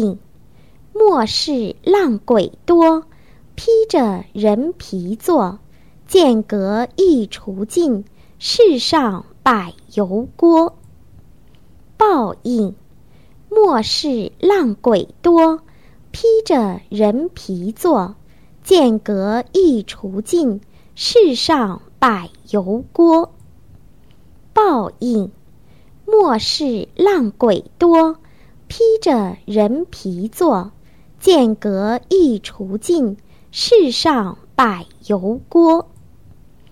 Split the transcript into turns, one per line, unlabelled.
应，末世浪鬼多，披着人皮坐，剑阁一除尽，世上百油锅。报应，末世浪鬼多，披着人皮坐，剑阁一除尽，世上百油锅。报应，末世浪鬼多，披着人皮做，间隔一除尽，世上百油锅。